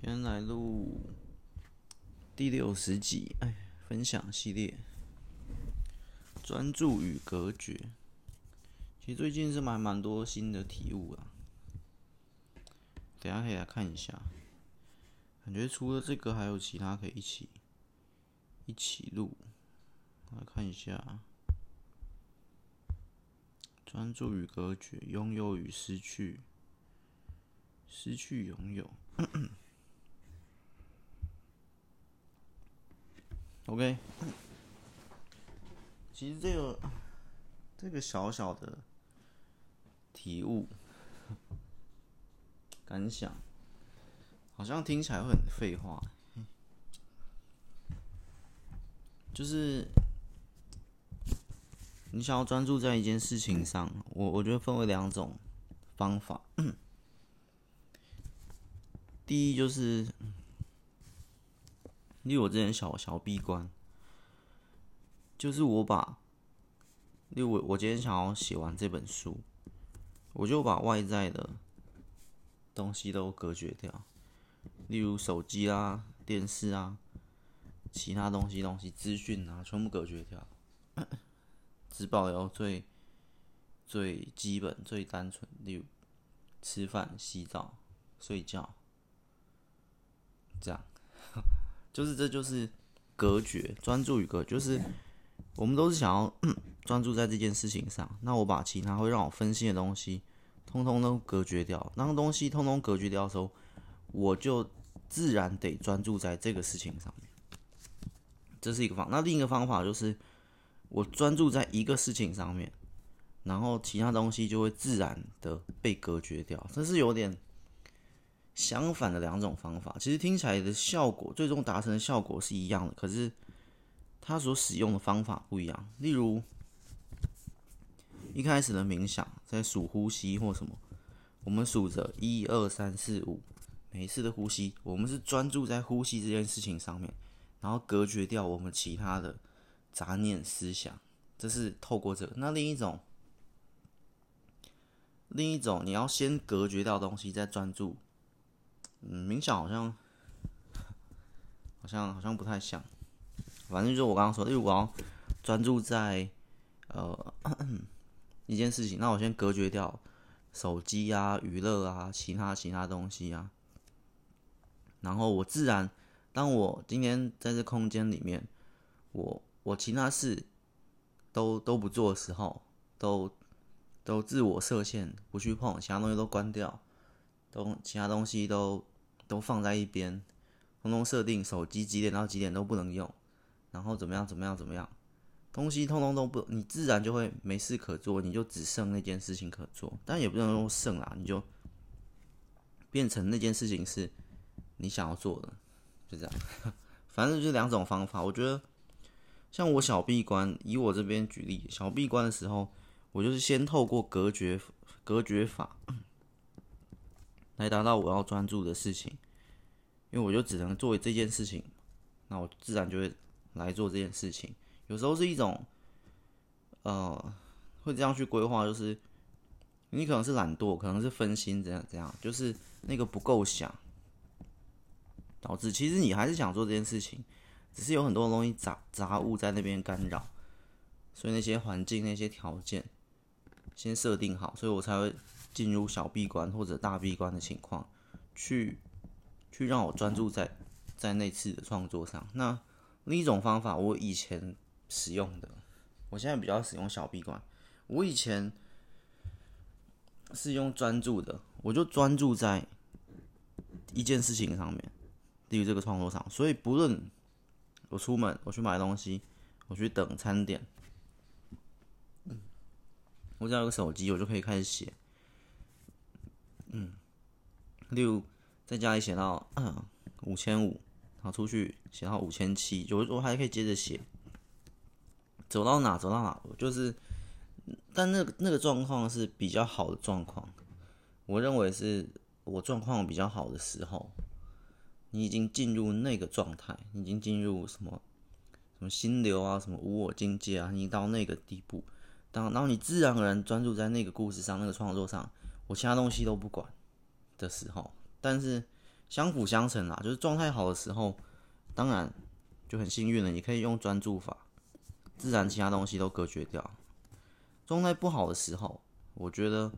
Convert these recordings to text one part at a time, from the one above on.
今天来录第六十集，哎，分享系列，专注与隔绝。其实最近是蛮蛮多新的体悟啊，等下可以来看一下。感觉除了这个，还有其他可以一起一起录。来看一下，专注与隔绝，拥有与失去，失去拥有。OK，其实这个这个小小的体悟感想，好像听起来会很废话，就是。你想要专注在一件事情上，我我觉得分为两种方法。第一就是，例如我之前小小闭关，就是我把，例如我我今天想要写完这本书，我就把外在的东西都隔绝掉，例如手机啊、电视啊、其他东西东西资讯啊，全部隔绝掉。只保留最最基本、最单纯，例如吃饭、洗澡、睡觉，这样，就是这就是隔绝，专注与隔，就是我们都是想要专注在这件事情上。那我把其他会让我分心的东西，通通都隔绝掉。那东西通通隔绝掉的时候，我就自然得专注在这个事情上面。这是一个方，那另一个方法就是。我专注在一个事情上面，然后其他东西就会自然的被隔绝掉。这是有点相反的两种方法，其实听起来的效果，最终达成的效果是一样的，可是它所使用的方法不一样。例如一开始的冥想，在数呼吸或什么，我们数着一二三四五，每一次的呼吸，我们是专注在呼吸这件事情上面，然后隔绝掉我们其他的。杂念思想，这是透过这个。那另一种，另一种，你要先隔绝掉东西，再专注。嗯，冥想好像，好像好像不太像。反正就是我刚刚说的，例如我要专注在呃 一件事情，那我先隔绝掉手机啊、娱乐啊、其他其他东西啊。然后我自然，当我今天在这空间里面，我。我其他事都都不做的时候，都都自我设限，不去碰，其他东西都关掉，东其他东西都都放在一边，通通设定手机几点到几点都不能用，然后怎么样怎么样怎么样，东西通通都不，你自然就会没事可做，你就只剩那件事情可做，但也不能说剩啦，你就变成那件事情是你想要做的，就这样，反正就是两种方法，我觉得。像我小闭关，以我这边举例，小闭关的时候，我就是先透过隔绝隔绝法来达到我要专注的事情，因为我就只能做这件事情，那我自然就会来做这件事情。有时候是一种，呃，会这样去规划，就是你可能是懒惰，可能是分心，怎样怎样，就是那个不够想，导致其实你还是想做这件事情。只是有很多东西杂杂物在那边干扰，所以那些环境、那些条件先设定好，所以我才会进入小闭关或者大闭关的情况，去去让我专注在在那次的创作上。那另一种方法，我以前使用的，我现在比较使用小闭关。我以前是用专注的，我就专注在一件事情上面，例如这个创作上，所以不论。我出门，我去买东西，我去等餐点。我只要有个手机，我就可以开始写。嗯，例如在家里写到五千五，然后出去写到五千七，有时候还可以接着写。走到哪走到哪，就是，但那那个状况是比较好的状况，我认为是我状况比较好的时候。你已经进入那个状态，你已经进入什么什么心流啊，什么无我境界啊，你到那个地步，当然后你自然而然专注在那个故事上，那个创作上，我其他东西都不管的时候，但是相辅相成啦。就是状态好的时候，当然就很幸运了，你可以用专注法，自然其他东西都隔绝掉。状态不好的时候，我觉得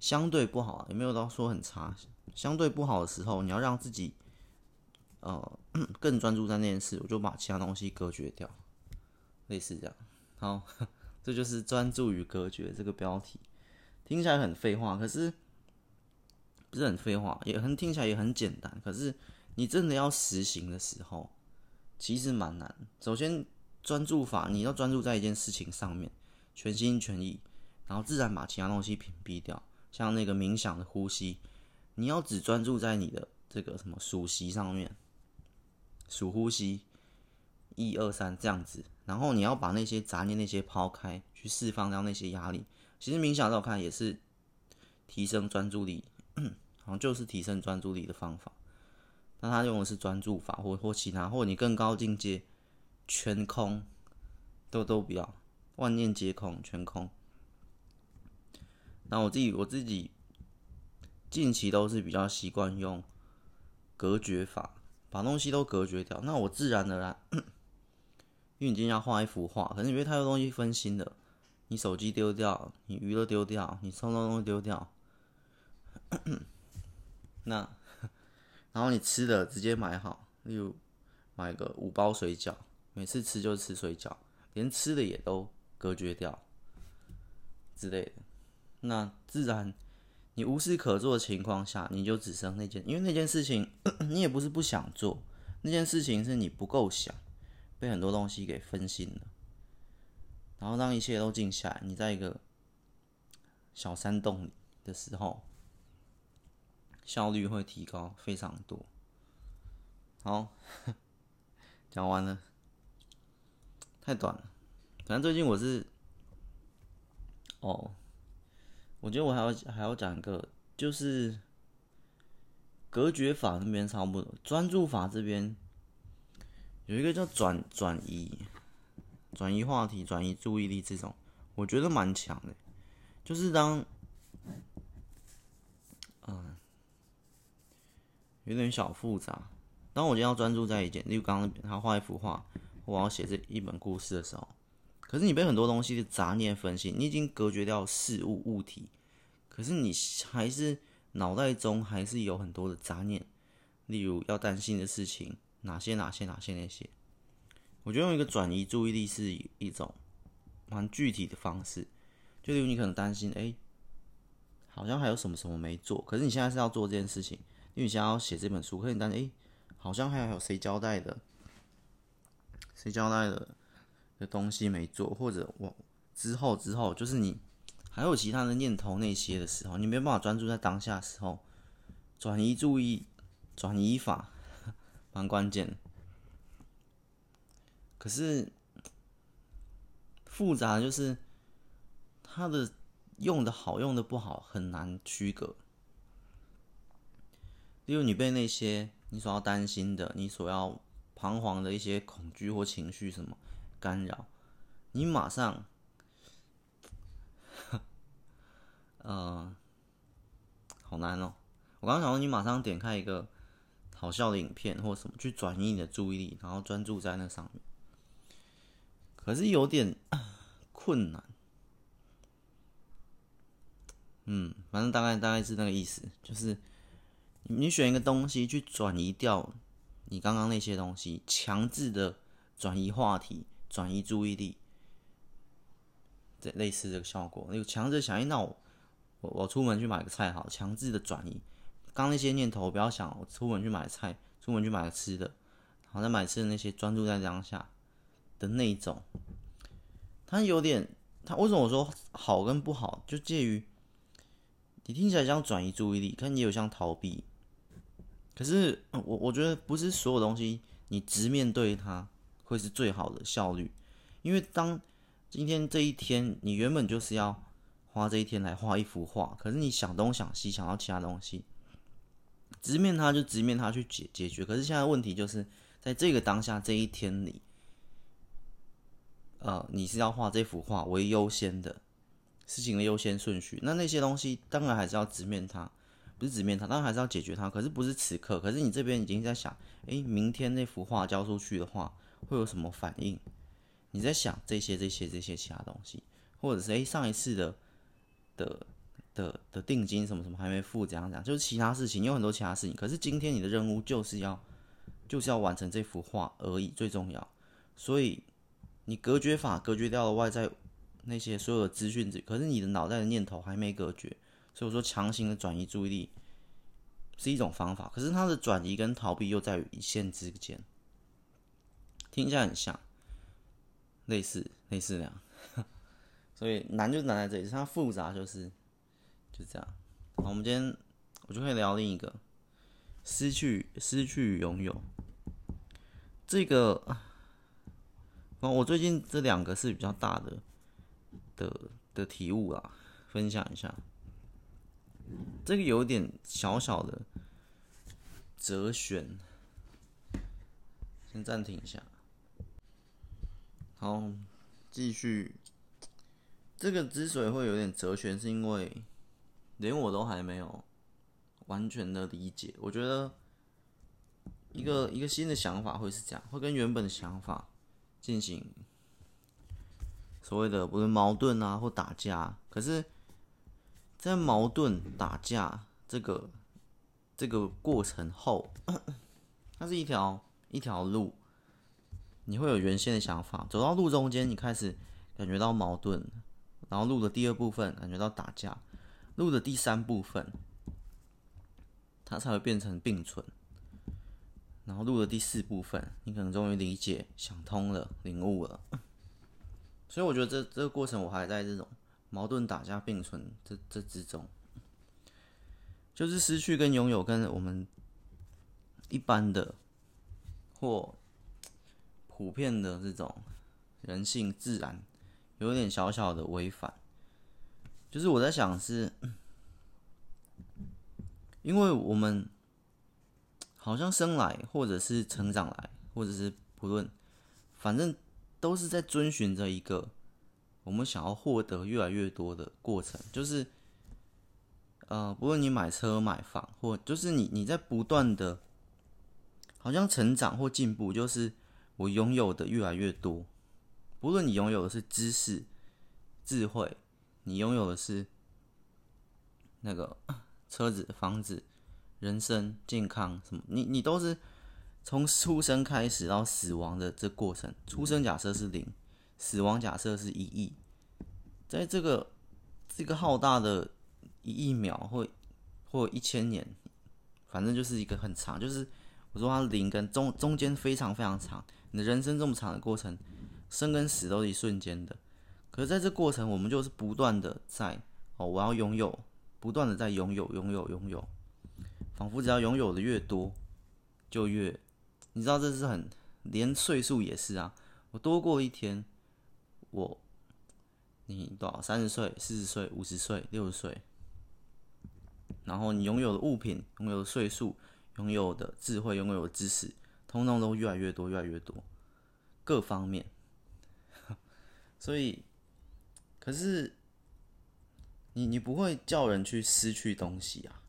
相对不好，也没有到说很差。相对不好的时候，你要让自己呃更专注在那件事，我就把其他东西隔绝掉，类似这样。好，这就是专注与隔绝这个标题。听起来很废话，可是不是很废话，也很听起来也很简单。可是你真的要实行的时候，其实蛮难。首先，专注法，你要专注在一件事情上面，全心全意，然后自然把其他东西屏蔽掉。像那个冥想的呼吸，你要只专注在你的这个什么数息上面，数呼吸，一二三这样子。然后你要把那些杂念那些抛开，去释放掉那些压力。其实冥想在我看也是提升专注力，好像就是提升专注力的方法。那他用的是专注法，或或其他，或你更高境界，全空，都都不要，万念皆空，全空。那我自己我自己近期都是比较习惯用隔绝法，把东西都隔绝掉。那我自然而然，因为你今天要画一幅画，可能因为太多东西分心了。你手机丢掉，你娱乐丢掉，你通通都丢掉。那，然后你吃的直接买好，例如买个五包水饺，每次吃就吃水饺，连吃的也都隔绝掉之类的。那自然，你无事可做的情况下，你就只剩那件，因为那件事情 你也不是不想做，那件事情是你不够想，被很多东西给分心了。然后让一切都静下来，你在一个小山洞里的时候，效率会提高非常多。好，讲完了，太短了。反正最近我是，哦，我觉得我还要还要讲一个，就是隔绝法那边差不多，专注法这边有一个叫转转移。转移话题、转移注意力这种，我觉得蛮强的。就是当，嗯，有点小复杂。当我今天要专注在一件，例如刚刚他画一幅画，我要写这一本故事的时候，可是你被很多东西的杂念分析，你已经隔绝掉事物物体，可是你还是脑袋中还是有很多的杂念，例如要担心的事情，哪些哪些哪些那些。我觉得用一个转移注意力是一种蛮具体的方式，就例如你可能担心，哎，好像还有什么什么没做，可是你现在是要做这件事情，因为你现在要写这本书，可是你担心，哎，好像还有谁交代的，谁交代的的东西没做，或者我之后之后，就是你还有其他的念头那些的时候，你没有办法专注在当下的时候，转移注意，转移法 蛮关键的。可是复杂，就是它的用的好，用的不好，很难区隔。例如你被那些你所要担心的、你所要彷徨的一些恐惧或情绪什么干扰，你马上，呃，好难哦。我刚刚想说，你马上点开一个好笑的影片或什么，去转移你的注意力，然后专注在那上面。可是有点困难，嗯，反正大概大概是那个意思，就是你选一个东西去转移掉你刚刚那些东西，强制的转移话题、转移注意力，这类似这个效果。有强制想，那我我我出门去买个菜好，强制的转移刚那些念头，不要想我出门去买菜，出门去买个吃的，然后再买吃的那些，专注在当下。的那一种，它有点，它为什么我说好跟不好，就介于你听起来像转移注意力，看你有像逃避，可是我我觉得不是所有东西你直面对它会是最好的效率，因为当今天这一天你原本就是要花这一天来画一幅画，可是你想东想西想到其他东西，直面它就直面它去解解决，可是现在问题就是在这个当下这一天里。呃，你是要画这幅画为优先的事情的优先顺序，那那些东西当然还是要直面它，不是直面它，当然还是要解决它。可是不是此刻，可是你这边已经在想，哎，明天那幅画交出去的话会有什么反应？你在想这些、这些、这些其他东西，或者是哎上一次的的的的定金什么什么还没付，怎样怎样，就是其他事情，有很多其他事情。可是今天你的任务就是要就是要完成这幅画而已，最重要。所以你隔绝法隔绝掉了外在那些所有的资讯，可是你的脑袋的念头还没隔绝。所以我说，强行的转移注意力是一种方法，可是它的转移跟逃避又在于一线之间，听起来很像，类似类似那样。所以难就难在这里，它复杂就是就这样。好，我们今天我就可以聊另一个失去失去拥有这个。我最近这两个是比较大的的的体悟啊，分享一下。这个有点小小的哲学，先暂停一下。好，继续。这个之所以会有点哲学，是因为连我都还没有完全的理解。我觉得一个一个新的想法会是这样，会跟原本的想法进行所谓的不是矛盾啊或打架，可是。在矛盾打架这个这个过程后，它是一条一条路，你会有原先的想法，走到路中间，你开始感觉到矛盾，然后路的第二部分感觉到打架，路的第三部分，它才会变成并存，然后录的第四部分，你可能终于理解、想通了、领悟了。所以我觉得这这个过程我还在这种。矛盾打架并存，这这之中，就是失去跟拥有，跟我们一般的或普遍的这种人性自然，有点小小的违反。就是我在想是，因为我们好像生来，或者是成长来，或者是不论，反正都是在遵循着一个。我们想要获得越来越多的过程，就是，呃，不论你买车买房，或就是你你在不断的，好像成长或进步，就是我拥有的越来越多。不论你拥有的是知识、智慧，你拥有的是那个车子、房子、人生、健康什么，你你都是从出生开始到死亡的这过程。出生假设是零。死亡假设是一亿，在这个这个浩大的一亿秒或或一千年，反正就是一个很长，就是我说它零跟中中间非常非常长，你的人生这么长的过程，生跟死都是一瞬间的。可是在这过程，我们就是不断的在哦，我要拥有，不断的在拥有拥有拥有，仿佛只要拥有的越多，就越，你知道这是很连岁数也是啊，我多过一天。我，你多少？三十岁、四十岁、五十岁、六十岁，然后你拥有的物品、拥有的岁数、拥有的智慧、拥有的知识，通通都越来越多、越来越多，各方面。所以，可是你你不会叫人去失去东西啊，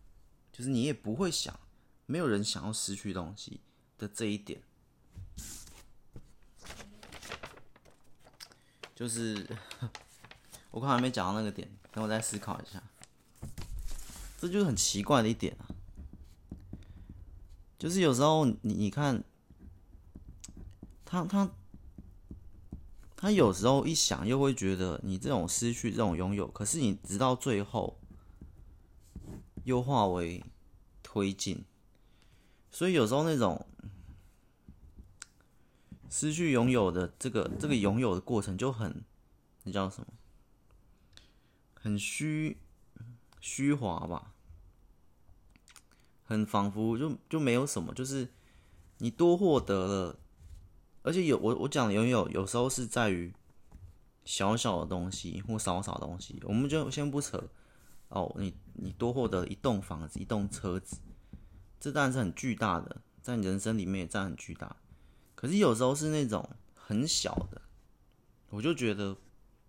就是你也不会想，没有人想要失去东西的这一点。就是 我刚才没讲到那个点，等我再思考一下。这就是很奇怪的一点啊，就是有时候你你看，他他他有时候一想又会觉得你这种失去这种拥有，可是你直到最后优化为推进，所以有时候那种。失去拥有的这个这个拥有的过程就很，那叫什么？很虚虚华吧，很仿佛就就没有什么，就是你多获得了，而且有我我讲的拥有，有时候是在于小小的东西或少少东西，我们就先不扯哦，你你多获得一栋房子、一栋车子，这当然是很巨大的，在你人生里面也占很巨大。可是有时候是那种很小的，我就觉得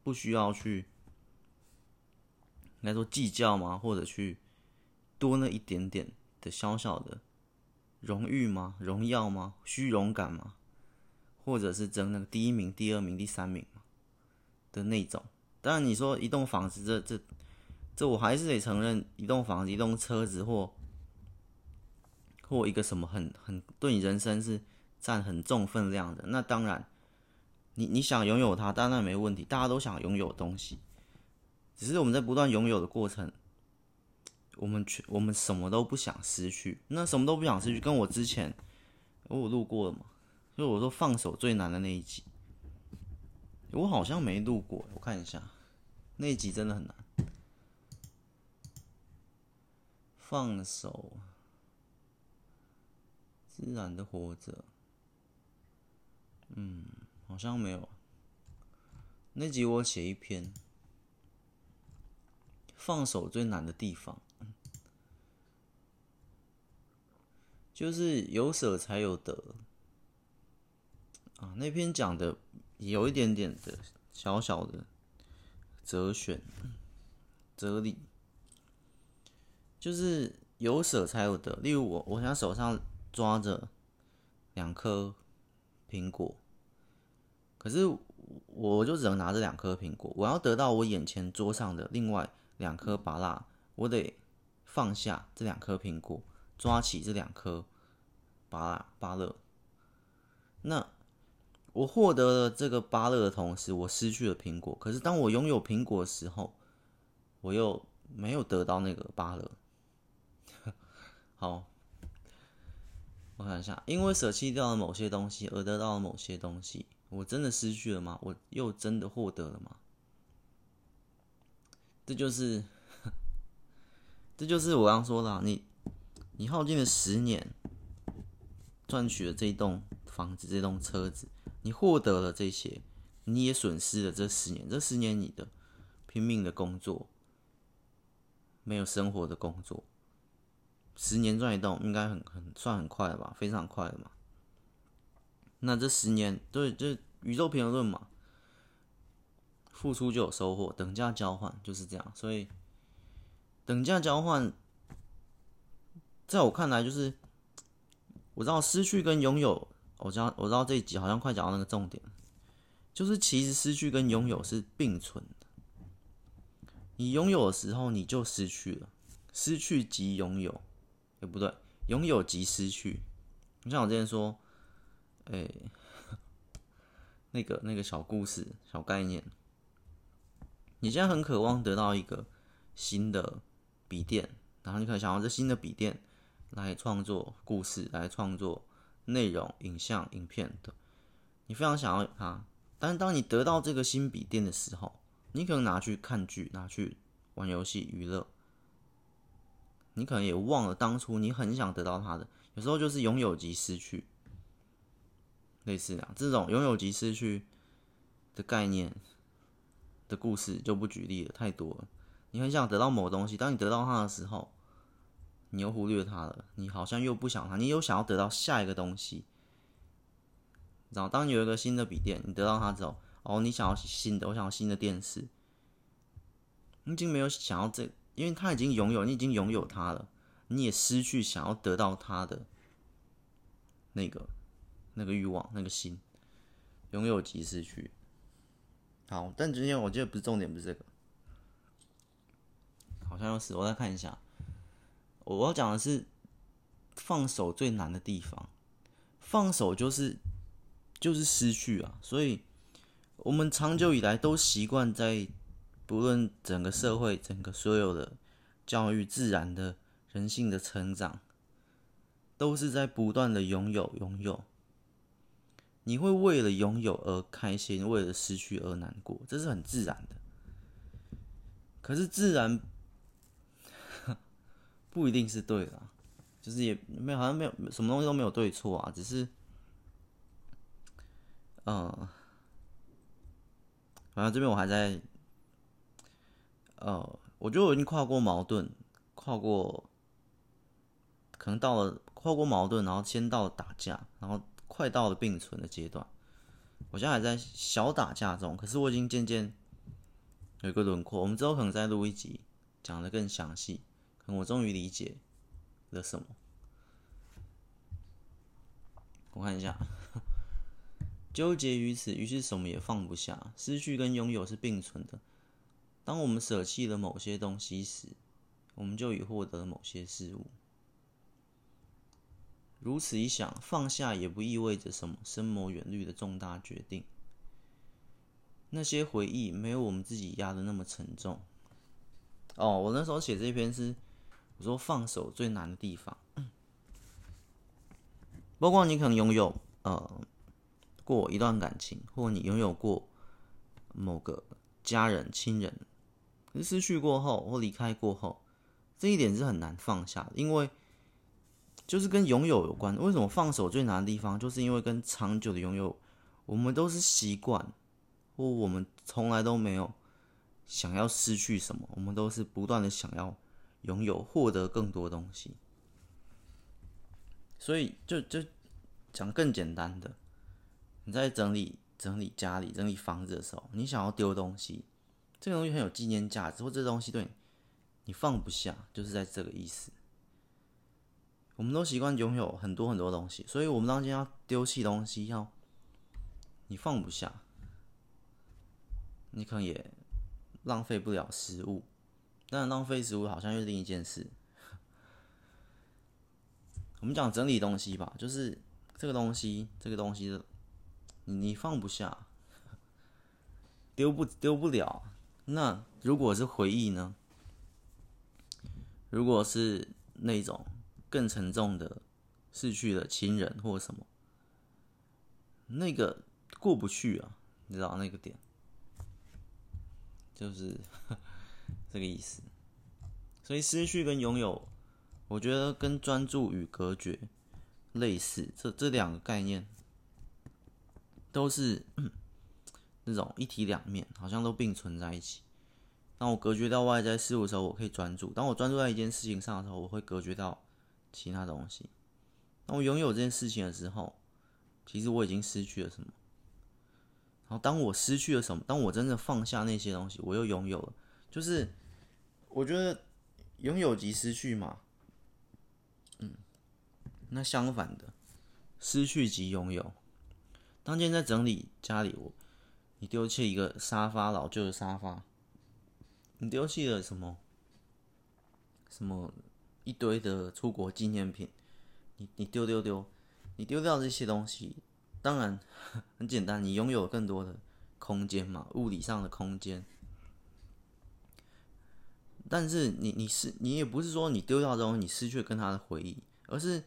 不需要去，应该说计较吗，或者去多那一点点的小小的荣誉吗？荣耀吗？虚荣感吗？或者是争那个第一名、第二名、第三名的那种？当然，你说一栋房子，这这，这我还是得承认，一栋房子、一栋车子或或一个什么很很对你人生是占很重分量的。那当然，你你想拥有它，当然没问题，大家都想拥有东西。只是我们在不断拥有的过程，我们全我们什么都不想失去。那什么都不想失去，跟我之前我有录过了嘛？就我说放手最难的那一集，我好像没录过。我看一下，那一集真的很难。放手，自然的活着。嗯，好像没有。那集我写一篇。放手最难的地方，就是有舍才有得啊。那篇讲的有一点点的小小的哲学哲理，就是有舍才有得。例如我，我现在手上抓着两颗苹果，可是我就只能拿这两颗苹果。我要得到我眼前桌上的另外。两颗芭乐，我得放下这两颗苹果，抓起这两颗芭乐芭乐。那我获得了这个芭乐的同时，我失去了苹果。可是当我拥有苹果的时候，我又没有得到那个芭乐。好，我看一下，因为舍弃掉了某些东西而得到了某些东西，我真的失去了吗？我又真的获得了吗？这就是，这就是我刚说的，你，你耗尽了十年，赚取了这栋房子、这栋车子，你获得了这些，你也损失了这十年。这十年你的拼命的工作，没有生活的工作，十年赚一栋，应该很很算很快了吧？非常快的嘛。那这十年，对，就宇宙平衡论嘛。付出就有收获，等价交换就是这样。所以，等价交换，在我看来，就是我知道失去跟拥有，我知道我知道这一集好像快讲到那个重点，就是其实失去跟拥有是并存的。你拥有的时候，你就失去了；失去即拥有，也不对，拥有即失去。你像我之前说，哎，那个那个小故事、小概念。你现在很渴望得到一个新的笔电，然后你可能想要这新的笔电来创作故事，来创作内容、影像、影片的，你非常想要它。但是当你得到这个新笔电的时候，你可能拿去看剧，拿去玩游戏娱乐，你可能也忘了当初你很想得到它的。有时候就是拥有即失去，类似啊，这种拥有即失去的概念。的故事就不举例了，太多了。你很想得到某东西，当你得到它的时候，你又忽略它了。你好像又不想它，你又想要得到下一个东西。然后，当你有一个新的笔电，你得到它之后，哦，你想要新的，我想要新的电视。你已经没有想要这，因为他已经拥有，你已经拥有他了，你也失去想要得到他的那个那个欲望，那个心，拥有即失去。好，但今天我觉得不是重点，不是这个，好像又是。我再看一下，我要讲的是放手最难的地方。放手就是就是失去啊，所以我们长久以来都习惯在不论整个社会、整个所有的教育、自然的人性的成长，都是在不断的拥有、拥有。你会为了拥有而开心，为了失去而难过，这是很自然的。可是自然不一定是对的，就是也没有，好像没有什么东西都没有对错啊，只是，嗯，反正这边我还在，呃，我觉得我已经跨过矛盾，跨过，可能到了跨过矛盾，然后先到了打架，然后。快到了并存的阶段，我现在还在小打架中，可是我已经渐渐有一个轮廓。我们之后可能再录一集，讲得更详细，我终于理解了什么。我看一下，纠结于此，于是什么也放不下。失去跟拥有是并存的。当我们舍弃了某些东西时，我们就已获得了某些事物。如此一想，放下也不意味着什么深谋远虑的重大决定。那些回忆没有我们自己压的那么沉重。哦，我那时候写这篇是，我说放手最难的地方，包括你可能拥有呃过一段感情，或你拥有过某个家人、亲人，失去过后或离开过后，这一点是很难放下的，因为就是跟拥有有关。为什么放手最难的地方，就是因为跟长久的拥有，我们都是习惯，或我们从来都没有。想要失去什么，我们都是不断的想要拥有、获得更多东西。所以，就就讲更简单的，你在整理整理家里、整理房子的时候，你想要丢东西，这个东西很有纪念价值，或这东西对你放不下，就是在这个意思。我们都习惯拥有很多很多东西，所以我们当今要丢弃东西，要你放不下，你可能也。浪费不了食物，但浪费食物好像又是另一件事。我们讲整理东西吧，就是这个东西，这个东西你你放不下，丢不丢不了。那如果是回忆呢？如果是那种更沉重的逝去的亲人或什么，那个过不去啊，你知道那个点。就是 这个意思，所以失去跟拥有，我觉得跟专注与隔绝类似，这这两个概念都是那种一体两面，好像都并存在一起。当我隔绝到外在事物的时候，我可以专注；当我专注在一件事情上的时候，我会隔绝到其他东西。当我拥有这件事情的时候，其实我已经失去了什么。然后，当我失去了什么，当我真正放下那些东西，我又拥有了。就是我觉得拥有即失去嘛，嗯，那相反的，失去即拥有。当今天在整理家里，我你丢弃一个沙发，老旧的沙发，你丢弃了什么？什么一堆的出国纪念品，你你丢丢丢，你丢掉这些东西。当然 很简单，你拥有更多的空间嘛，物理上的空间。但是你你是你也不是说你丢掉之后你失去了跟他的回忆，而是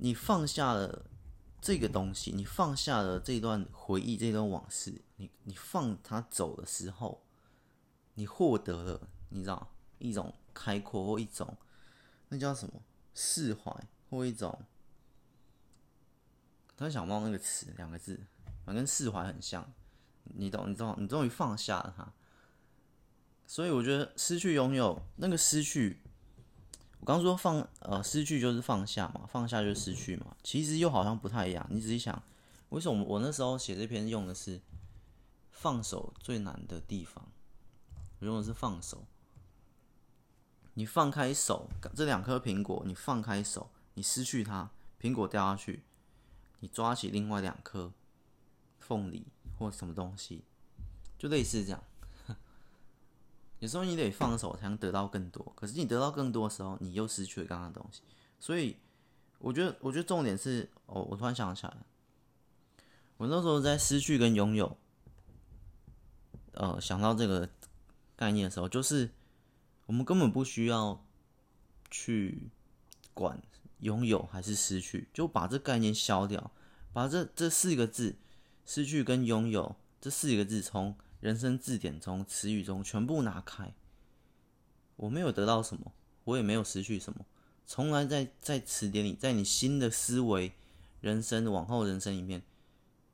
你放下了这个东西，你放下了这段回忆，这段往事。你你放他走的时候，你获得了你知道一种开阔或一种那叫什么释怀或一种。他想忘那个词，两个字，反正释怀很像，你懂，你懂，你终于放下了它。所以我觉得失去拥有那个失去，我刚说放呃失去就是放下嘛，放下就是失去嘛，其实又好像不太一样。你仔细想，为什么我那时候写这篇用的是放手最难的地方？我用的是放手，你放开手，这两颗苹果，你放开手，你失去它，苹果掉下去。你抓起另外两颗凤梨或什么东西，就类似这样。有时候你得放手才能得到更多，可是你得到更多的时候，你又失去了刚刚的东西。所以我觉得，我觉得重点是，哦，我突然想起来了，我那时候在失去跟拥有，呃，想到这个概念的时候，就是我们根本不需要去管。拥有还是失去，就把这概念消掉，把这这四个字“失去”跟“拥有”这四个字从人生字典中、词语中全部拿开。我没有得到什么，我也没有失去什么。从来在在词典里，在你新的思维、人生往后人生里面，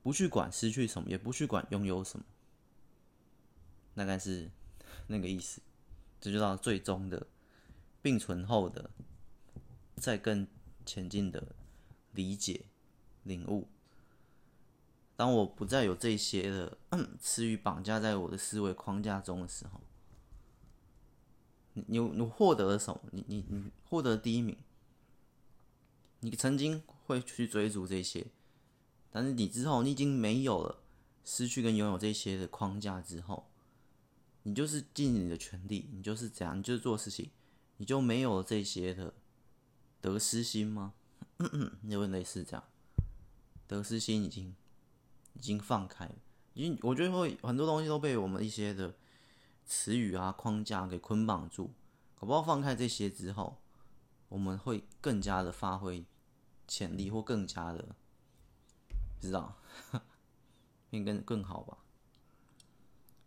不去管失去什么，也不去管拥有什么，大概是 那个意思。这就到最终的并存后的，再更。前进的理解、领悟。当我不再有这些的词语绑架在我的思维框架中的时候，你你获得了什么？你你你获得第一名，你曾经会去追逐这些，但是你之后你已经没有了，失去跟拥有这些的框架之后，你就是尽你的全力，你就是这样，你就是做事情，你就没有了这些的得失心吗？有点类似这样，得失心已经已经放开了，因我觉得会很多东西都被我们一些的。词语啊，框架给捆绑住，搞不好放开这些之后，我们会更加的发挥潜力，或更加的不知道，变更更好吧。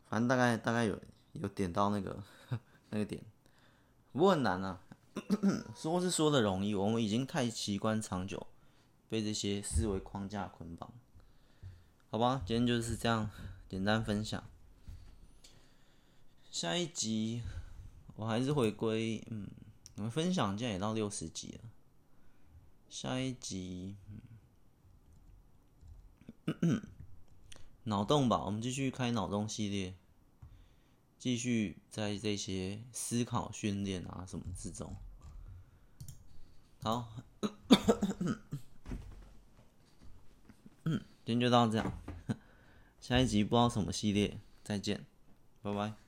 反正大概大概有有点到那个 那个点，不过很难啊。说是说的容易，我们已经太习惯长久被这些思维框架捆绑，好吧？今天就是这样简单分享。下一集我还是回归，嗯，我们分享现在也到六十集了。下一集，嗯，脑洞吧，我们继续开脑洞系列，继续在这些思考训练啊什么之中。好，嗯，今天就到这样，下一集不知道什么系列，再见，拜拜。